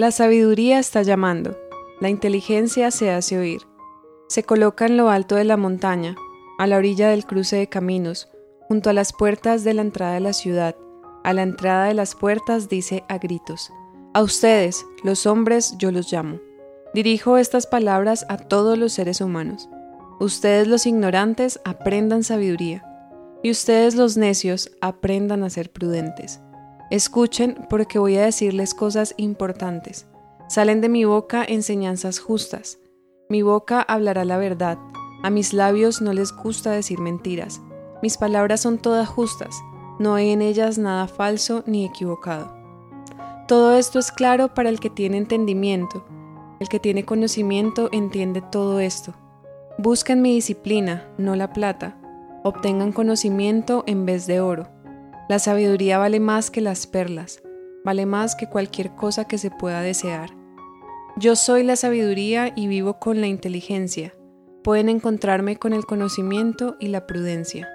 La sabiduría está llamando, la inteligencia se hace oír. Se coloca en lo alto de la montaña, a la orilla del cruce de caminos, junto a las puertas de la entrada de la ciudad. A la entrada de las puertas dice a gritos, A ustedes, los hombres, yo los llamo. Dirijo estas palabras a todos los seres humanos. Ustedes los ignorantes aprendan sabiduría, y ustedes los necios aprendan a ser prudentes. Escuchen porque voy a decirles cosas importantes. Salen de mi boca enseñanzas justas. Mi boca hablará la verdad. A mis labios no les gusta decir mentiras. Mis palabras son todas justas. No hay en ellas nada falso ni equivocado. Todo esto es claro para el que tiene entendimiento. El que tiene conocimiento entiende todo esto. Busquen mi disciplina, no la plata. Obtengan conocimiento en vez de oro la sabiduría vale más que las perlas, vale más que cualquier cosa que se pueda desear. Yo soy la sabiduría y vivo con la inteligencia. Pueden encontrarme con el conocimiento y la prudencia.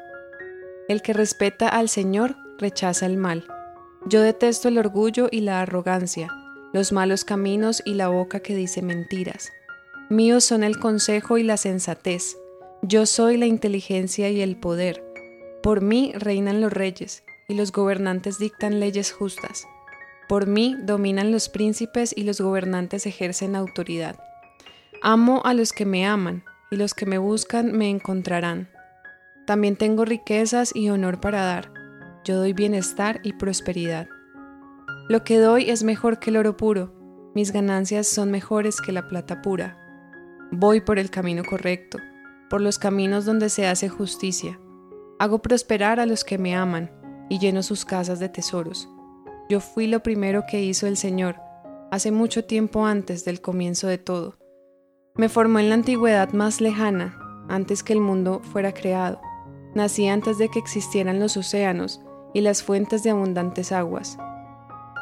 El que respeta al Señor rechaza el mal. Yo detesto el orgullo y la arrogancia, los malos caminos y la boca que dice mentiras. Míos son el consejo y la sensatez. Yo soy la inteligencia y el poder. Por mí reinan los reyes y los gobernantes dictan leyes justas. Por mí dominan los príncipes y los gobernantes ejercen autoridad. Amo a los que me aman, y los que me buscan me encontrarán. También tengo riquezas y honor para dar. Yo doy bienestar y prosperidad. Lo que doy es mejor que el oro puro, mis ganancias son mejores que la plata pura. Voy por el camino correcto, por los caminos donde se hace justicia. Hago prosperar a los que me aman y lleno sus casas de tesoros. Yo fui lo primero que hizo el Señor, hace mucho tiempo antes del comienzo de todo. Me formó en la antigüedad más lejana, antes que el mundo fuera creado. Nací antes de que existieran los océanos y las fuentes de abundantes aguas.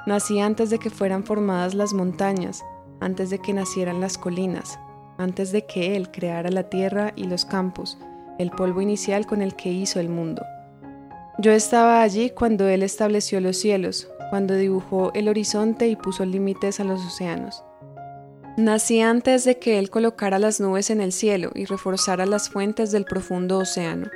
Nací antes de que fueran formadas las montañas, antes de que nacieran las colinas, antes de que Él creara la tierra y los campos, el polvo inicial con el que hizo el mundo. Yo estaba allí cuando Él estableció los cielos, cuando dibujó el horizonte y puso límites a los océanos. Nací antes de que Él colocara las nubes en el cielo y reforzara las fuentes del profundo océano,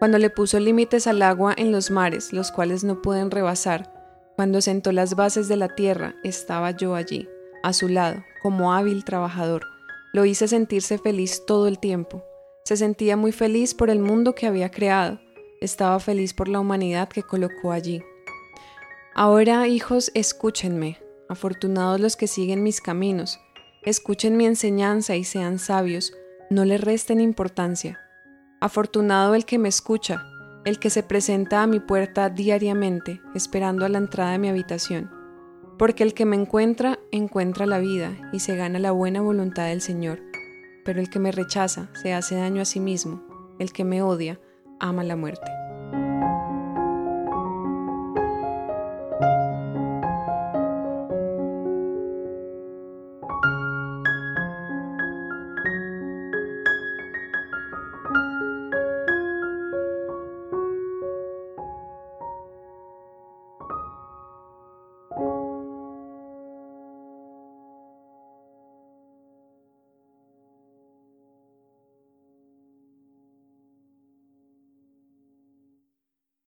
cuando le puso límites al agua en los mares, los cuales no pueden rebasar, cuando sentó las bases de la tierra, estaba yo allí, a su lado, como hábil trabajador. Lo hice sentirse feliz todo el tiempo. Se sentía muy feliz por el mundo que había creado estaba feliz por la humanidad que colocó allí. Ahora, hijos, escúchenme, afortunados los que siguen mis caminos, escuchen mi enseñanza y sean sabios, no le resten importancia. Afortunado el que me escucha, el que se presenta a mi puerta diariamente, esperando a la entrada de mi habitación, porque el que me encuentra, encuentra la vida y se gana la buena voluntad del Señor, pero el que me rechaza se hace daño a sí mismo, el que me odia, ama la muerte.